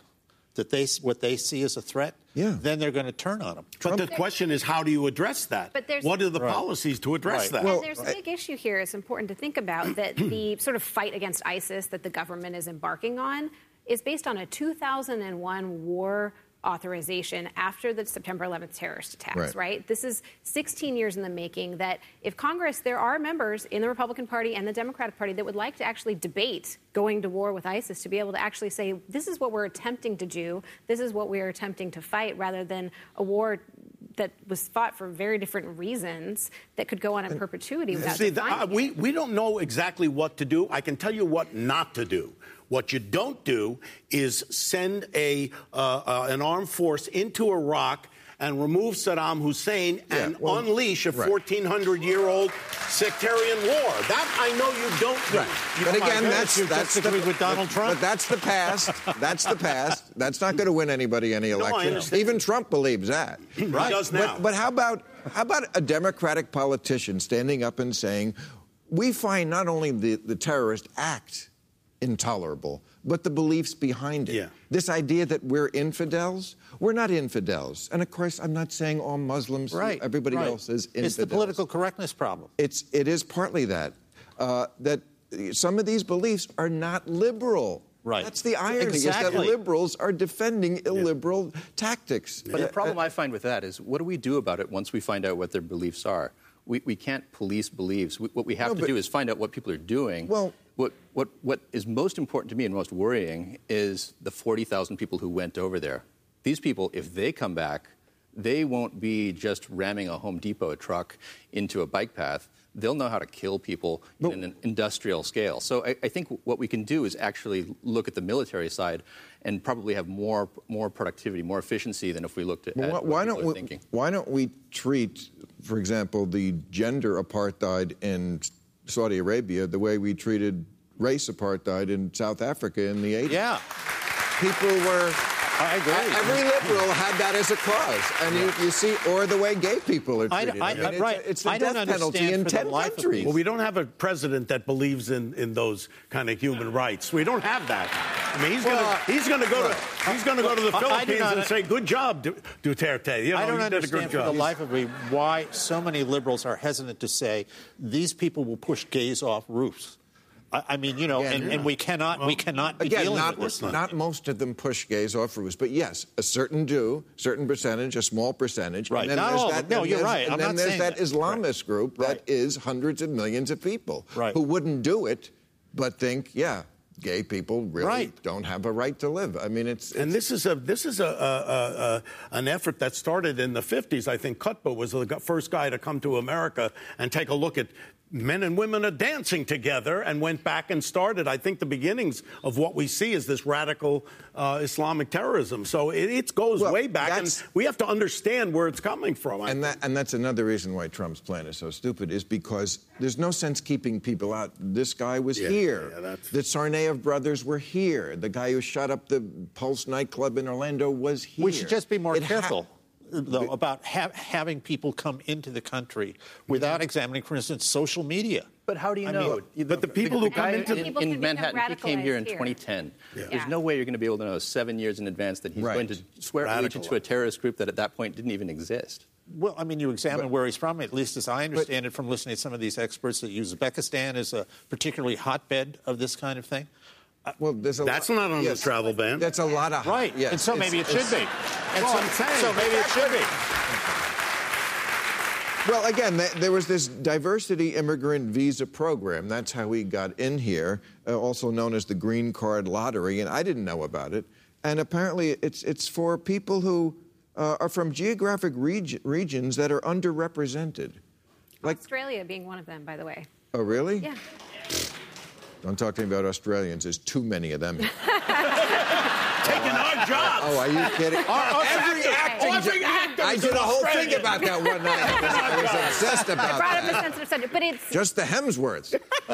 that they what they see as a threat, Yeah. then they're going to turn on them. But the question is, how do you address that? But there's- what are the Right. policies to address Right. that? Well, and there's a big issue here. It's important to think about that [CLEARS THROAT] the sort of fight against ISIS that the government is embarking on is based on a 2001 war authorization after the September 11th terrorist attacks, Right. right. This is 16 years in the making that if Congress, there are members in the Republican Party and the Democratic Party that would like to actually debate going to war with ISIS to be able to actually say, this is what we're attempting to do, this is what we are attempting to fight, rather than a war that was fought for very different reasons that could go on in perpetuity without See, the, uh, we, we don't know exactly what to do. I can tell you what not to do. What you don't do is send a, uh, uh, an armed force into Iraq and remove Saddam Hussein and Yeah, well, unleash a right. 1,400 year old sectarian war. That I know you don't do. You- But again, goodness, that's that's disagree with Donald but- Trump? But that's the past. [LAUGHS] That's the past. That's not going to win anybody any election. understand. Even Trump believes that. [CLEARS THROAT] He does now. But, but how about how about a Democratic politician standing up and saying, "We find not only the, the terrorist act intolerable, but the beliefs behind it. Yeah. This idea that we're infidels, we're not infidels. And of course, I'm not saying all Muslims, Right. everybody right. else is infidels. It's the political correctness problem. It's it is partly that uh, that some of these beliefs are not liberal. Right. That's the irony is that liberals are defending illiberal tactics. But the problem I find with that is what do we do about it once we find out what their beliefs are? We, we can't police beliefs. We, what we have No, to but- do is find out what people are doing. Well- what, what, what is most important to me and most worrying is the 40,000 people who went over there. These people, if they come back, they won't be just ramming a Home Depot truck into a bike path. They'll know how to kill people in an industrial scale. So I, I think what we can do is actually look at the military side and probably have more, more productivity, more efficiency than if we looked at, why, what why don't we? thinking. Why don't we treat, for example, the gender apartheid in Saudi Arabia the way we treated race apartheid in South Africa in the 80s? Yeah, People were. I agree. Every liberal had that as a cause, and you, you see, or the way gay people are I- treated. I- mean, it's, right. it's the I death penalty in ten life of me. countries. Well, we don't have a president that believes in, in those kind of human rights. We don't have that. I mean, he's Well, going to he's going to go to he's going to go to the I- I do Philippines not- and say, "Good job, Du- Duterte." You know, I don't you did a understand good for the life of me why so many liberals are hesitant to say these people will push gays off roofs. I, I mean, you know, Again, and, yeah. and we cannot we cannot be Again, dealing not, with this. not most of them push gays off roofs, but yes, a certain do, certain percentage, a small percentage. Right, And then not there's all that. No, you're right. And I'm then not there's saying that that. Islamist group that Right. is hundreds of millions of people Right. who wouldn't do it, but think, yeah, gay people really Right. don't have a right to live. I mean, it's, And this is a this is a, a, a, an effort that started in the 50s. I think Qutb was the first guy to come to America and take a look at men and women are dancing together, and went back and started. I think the beginnings of what we see is this radical uh, Islamic terrorism. So it, it goes Well, way back, and we have to understand where it's coming from. And that and that's another reason why Trump's plan is so stupid is because there's no sense keeping people out. This guy was Yeah, here. yeah, that's- the Tsarnaev brothers were here. The guy who shot up the Pulse nightclub in Orlando was here. We should just be more It ha- careful. Though, about ha- having people come into the country without mm-hmm. examining, for instance, social media. But how do you I know? mean- But the people who come into- in, People in Manhattan, he came here in here. 2010. Yeah. There's no way you're going to be able to know seven years in advance that he's Right. going to swear allegiance to a terrorist group that at that point didn't even exist. Well, I mean, you examine where he's from, at least as I understand it from listening to some of these experts that Uzbekistan is a particularly hotbed of this kind of thing. Well, there's a That's lot- not on the travel ban. That's a lot of Right. Yes, and so it's- maybe it should be. And Well, so, I'm saying- so maybe it should be. Well, again, th- there was this diversity immigrant visa program. That's how we got in here, uh, also known as the Green Card Lottery, and I didn't know about it. And apparently, it's it's for people who uh, are from geographic reg- regions that are underrepresented. Like, Australia being one of them, by the way. oh, really? Yeah. Don't talk to me about Australians. There's too many of them. [LAUGHS] taking our [LAUGHS] jobs. Oh, are you kidding? every acting every jo- actor I did a whole thing about that one night. [LAUGHS] I was obsessed I about brought up a sensitive subject, but it's Just the Hemsworths. [LAUGHS]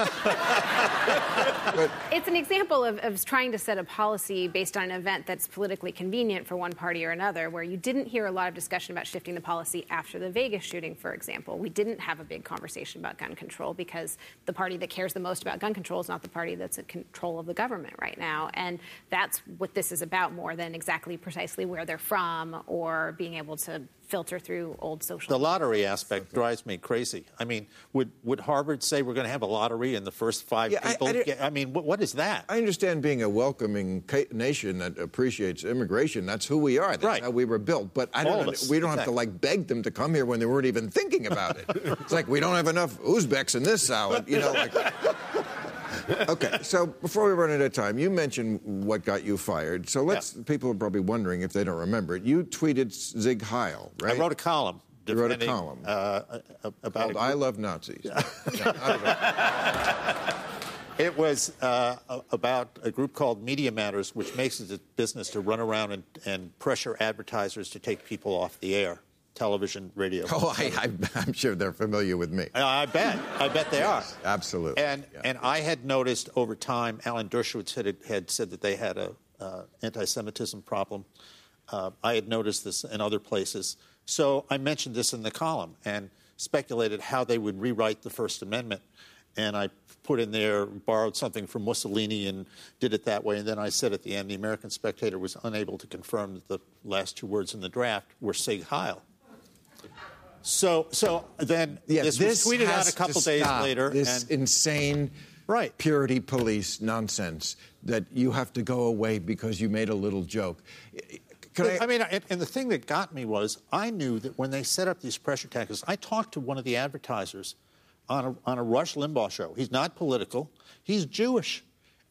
but it's an example of, of trying to set a policy based on an event that's politically convenient for one party or another, where you didn't hear a lot of discussion about shifting the policy after the Vegas shooting, for example. We didn't have a big conversation about gun control because the party that cares the most about gun control is not the party that's in control of the government right now. And that's what this is about more than exactly precisely where they're from or being able to filter through old social The lottery aspect drives me crazy. I mean, would, would Harvard say we're going to have a lottery and the first five Yeah, people? I don't- get, I mean, what, what is that? I understand being a welcoming nation that appreciates immigration. That's who we are. That's Right. how we were built. But I don't. of us. We don't have to like beg them to come here when they weren't even thinking about it. [LAUGHS] it's like we don't have enough Uzbeks in this salad. You know. Like, okay. So before we run out of time, you mentioned what got you fired. So let's. People are probably wondering if they don't remember it. You tweeted Sieg Heil, right? I wrote a column. You wrote a column. uh, uh, about Called "I Love Nazis." No, I don't know. It was uh, about a group called Media Matters, which makes it a business to run around and, and pressure advertisers to take people off the air, television, radio. [LAUGHS] Oh, I, I, I'm sure they're familiar with me. I bet. I bet they are. Absolutely. And Yeah. and I had noticed over time, Alan Dershowitz had, had said that they had a uh, anti-Semitism problem. Uh, I had noticed this in other places, so I mentioned this in the column and speculated how they would rewrite the First Amendment. And I put in there, borrowed something from Mussolini and did it that way. And then I said at the end, the American Spectator was unable to confirm that the last two words in the draft were Sieg Heil. So, so then Yeah, this, was tweeted out a couple days later. This and insane Right. purity police nonsense that you have to go away because you made a little joke. I, I mean, and, and the thing that got me was I knew that when they set up these pressure tankers, I talked to one of the advertisers on a, on a Rush Limbaugh show. He's not political, he's Jewish.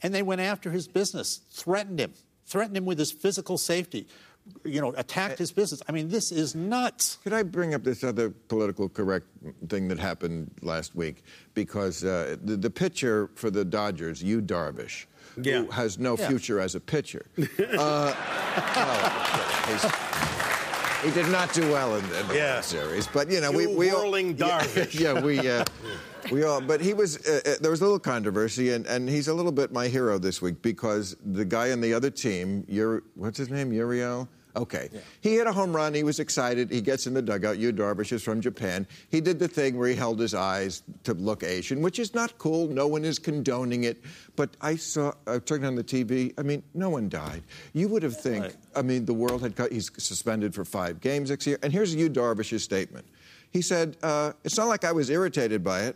And they went after his business, threatened him, threatened him with his physical safety, you know, attacked his business. I mean, this is nuts. could I bring up this other political correct thing that happened last week? Because uh, the, the pitcher for the Dodgers, Yu Darvish, Yeah. who has no Yeah. future as a pitcher. [LAUGHS] uh, oh, he's- he did not do well in, in the Yeah. Series, but you know we we all- whirling [LAUGHS] yeah, Darvish. yeah, we uh, [LAUGHS] we all. But he was uh, uh, there was a little controversy, and, and he's a little bit my hero this week because the guy on the other team, Uri, what's his name, Uriel. Okay, he hit a home run. He was excited. He gets in the dugout. Yu Darvish is from Japan. He did the thing where he held his eyes to look Asian, which is not cool. No one is condoning it. But I saw, I turned on the TV. I mean, no one died. You would have think. Right. I mean, the world had cut. He's suspended for five games next year. And here's Yu Darvish's statement. He said, uh, "It's not like I was irritated by it.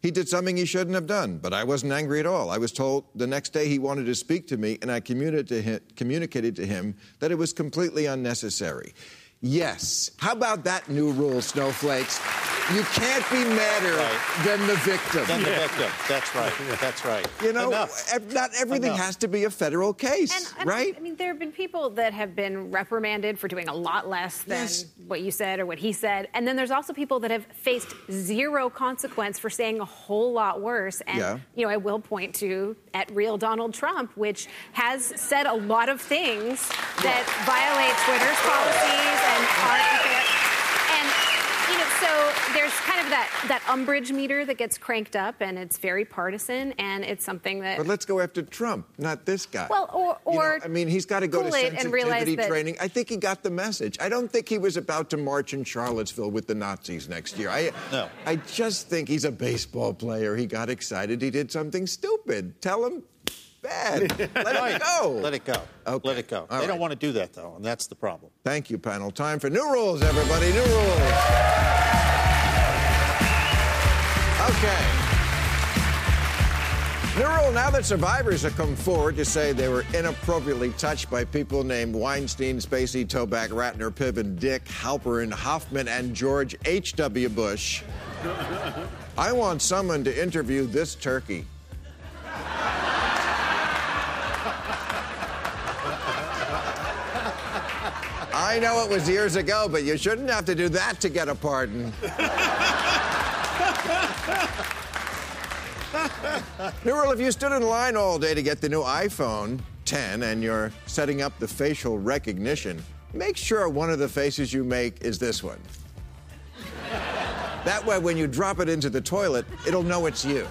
He did something he shouldn't have done, but I wasn't angry at all. I was told the next day he wanted to speak to me, and I communicated to him, that it was completely unnecessary. Yes. How about that new rule, snowflakes? You can't be madder Right. than the victim. Then the victim. That's right. That's right. You know, Enough. not everything Enough. has to be a federal case, And, and right? I mean, there have been people that have been reprimanded for doing a lot less than Yes. what you said or what he said. And then there's also people that have faced zero consequence for saying a whole lot worse. And, Yeah. you know, I will point to at real Donald Trump, which has said a lot of things that violate Twitter's policies and aren't. And you know, so there's kind of that that umbrage meter that gets cranked up, and it's very partisan, and it's something that But let's go after Trump, not this guy. Well, or- You know, I mean, he's got to go to cool and realize sensitivity that- training. I think he got the message. I don't think he was about to march in Charlottesville with the Nazis next year. I, No. I just think he's a baseball player. He got excited. He did something stupid. Tell him bad. [LAUGHS] Let Right. it go. Let it go. Okay. Let it go. All they right. don't want to do that, though, and that's the problem. Thank you, panel. Time for new rules, everybody. New rules. Okay. New rule now that survivors have come forward to say they were inappropriately touched by people named Weinstein, Spacey, Toback, Ratner, Piven, Dick, Halperin, Hoffman, and George H.W. Bush. [LAUGHS] I want someone to interview this turkey. [LAUGHS] I know it was years ago, but you shouldn't have to do that to get a pardon. [LAUGHS] New rule if you stood in line all day to get the new iPhone 10 and you're setting up the facial recognition, make sure one of the faces you make is this one. That way, when you drop it into the toilet, it'll know it's you.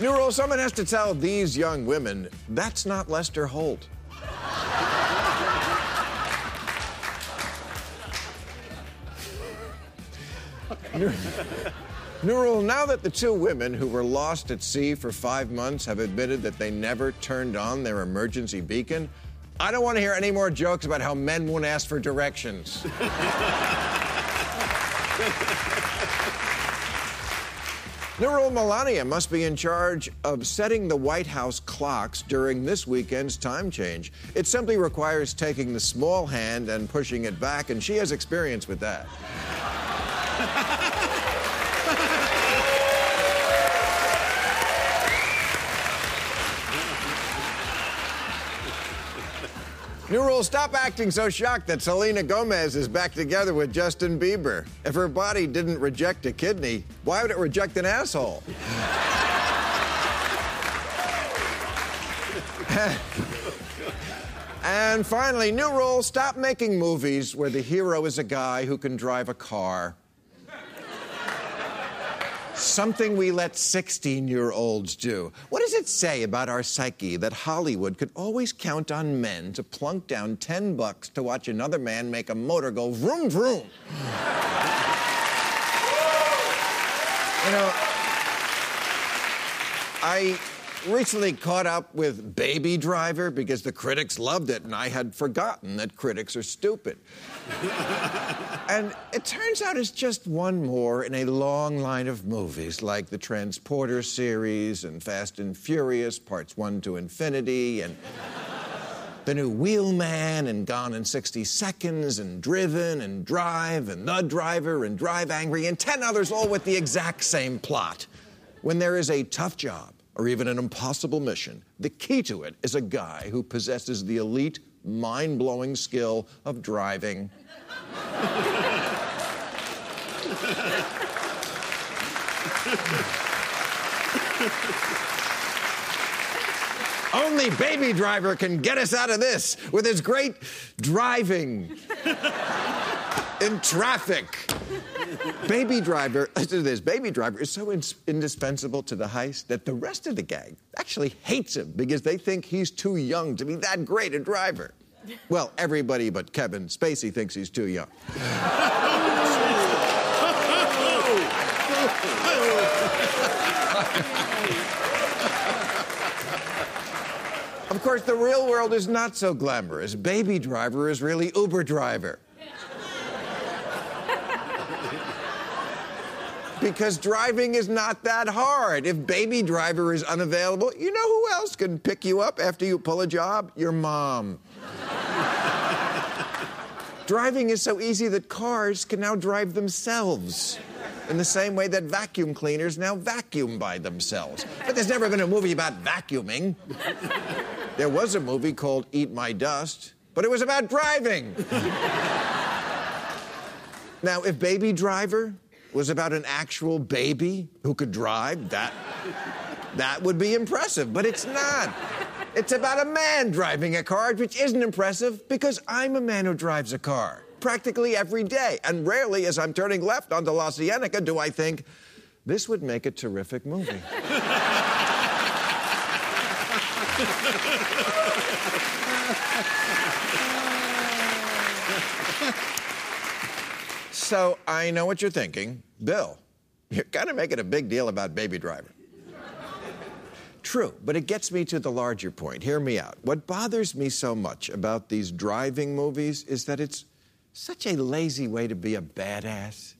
New rule someone has to tell these young women that's not Lester Holt. [LAUGHS] New now that the two women who were lost at sea for five months have admitted that they never turned on their emergency beacon, I don't want to hear any more jokes about how men won't ask for directions. [LAUGHS] New rule Melania must be in charge of setting the White House clocks during this weekend's time change. It simply requires taking the small hand and pushing it back, and she has experience with that. New rule stop acting so shocked that Selena Gomez is back together with Justin Bieber. If her body didn't reject a kidney, why would it reject an asshole? and finally, new rule stop making movies where the hero is a guy who can drive a car. Something we let 16 year olds do. What does it say about our psyche that Hollywood could always count on men to plunk down 10 bucks to watch another man make a motor go vroom vroom? you know, I recently caught up with Baby Driver because the critics loved it, and I had forgotten that critics are stupid. [LAUGHS] and it turns out it's just one more in a long line of movies like the Transporter series and Fast and Furious, parts one to infinity, and the new Wheelman and Gone in 60 Seconds and Driven and Drive and The Driver and Drive Angry and 10 others, all with the exact same plot. When there is a tough job or even an impossible mission, the key to it is a guy who possesses the elite, mind blowing skill of driving. Only Baby Driver can get us out of this with his great driving in traffic. Baby Driver, [LAUGHS] listen to this. Baby Driver is so ins- indispensable to the heist that the rest of the gang actually hates him because they think he's too young to be that great a driver. Well, everybody but Kevin Spacey thinks he's too young. Of course, the real world is not so glamorous. Baby Driver is really Uber Driver. Because driving is not that hard. If Baby Driver is unavailable, you know who else can pick you up after you pull a job? Your mom. driving is so easy that cars can now drive themselves. In the same way that vacuum cleaners now vacuum by themselves. But there's never been a movie about vacuuming. There was a movie called Eat My Dust, but it was about driving. now, if Baby Driver was about an actual baby who could drive, that, that would be impressive, but it's not. It's about a man driving a car, which isn't impressive because I'm a man who drives a car practically every day. And rarely, as I'm turning left onto La Cienega, do I think, this would make a terrific movie. [LAUGHS] so I know what you're thinking. Bill, you're kind of making a big deal about Baby Driver. True, but it gets me to the larger point. Hear me out. What bothers me so much about these driving movies is that it's such a lazy way to be a badass.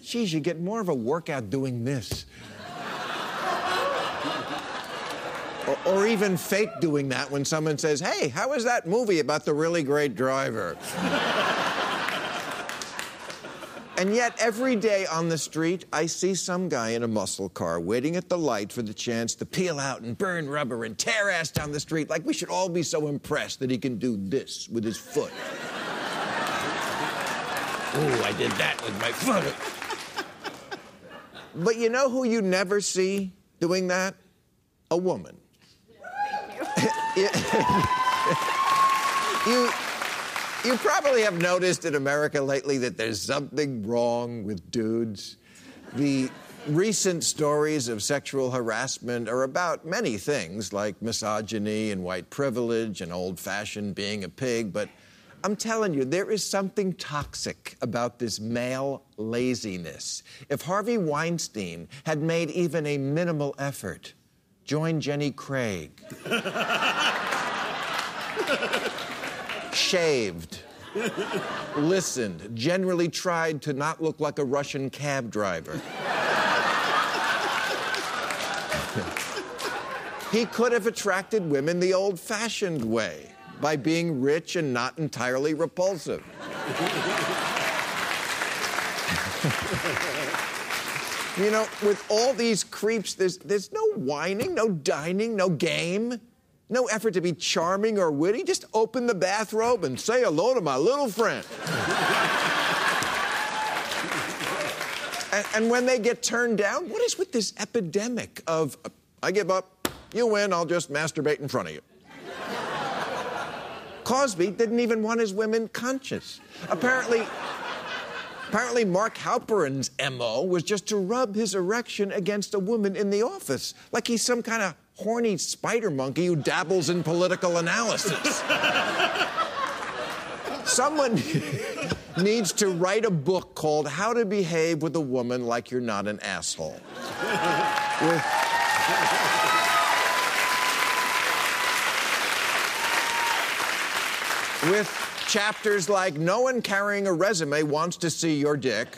Geez, you get more of a workout doing this. [LAUGHS] or, or, even fake doing that when someone says, Hey, how was that movie about the really great driver? [LAUGHS] and yet, every day on the street, I see some guy in a muscle car waiting at the light for the chance to peel out and burn rubber and tear ass down the street like we should all be so impressed that he can do this with his foot. [LAUGHS] Oh, I did that with my foot. but you know who you never see doing that? A woman. you, [LAUGHS] you, probably have noticed in America lately that there's something wrong with dudes. The recent stories of sexual harassment are about many things like misogyny and white privilege and old fashioned being a pig, but I'm telling you, there is something toxic about this male laziness. If Harvey Weinstein had made even a minimal effort, join Jenny Craig. [LAUGHS] Shaved, listened, generally tried to not look like a Russian cab driver. he could have attracted women the old fashioned way by being rich and not entirely repulsive. you know, with all these creeps, there's, there's no wining, no dining, no game, no effort to be charming or witty. Just open the bathrobe and say hello to my little friend. and, and when they get turned down, what is with this epidemic of, I give up, you win, I'll just masturbate in front of you? Cosby didn't even want his women conscious. Apparently, apparently Mark Halperin's MO was just to rub his erection against a woman in the office, like he's some kind of horny spider monkey who dabbles in political analysis. Someone [LAUGHS] needs to write a book called How to Behave with a Woman Like You're Not an Asshole. With with chapters like No one carrying a resume wants to see your dick.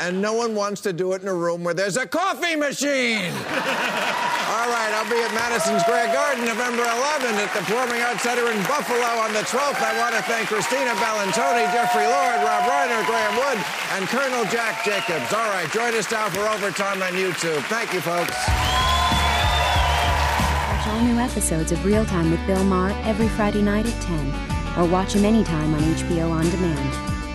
And no one wants to do it in a room where there's a coffee machine. [LAUGHS] All right, I'll be at Madison Square Garden November 11th at the Performing Arts Center in Buffalo on the 12th. I want to thank Christina Bellantoni, Jeffrey Lord, Rob Reiner, Graeme Wood, and Colonel Jack Jacobs. All right, join us now for Overtime on YouTube. Thank you, folks Watch all new episodes of Real Time with Bill Maher every Friday night at 10, or watch him anytime on HBO On Demand.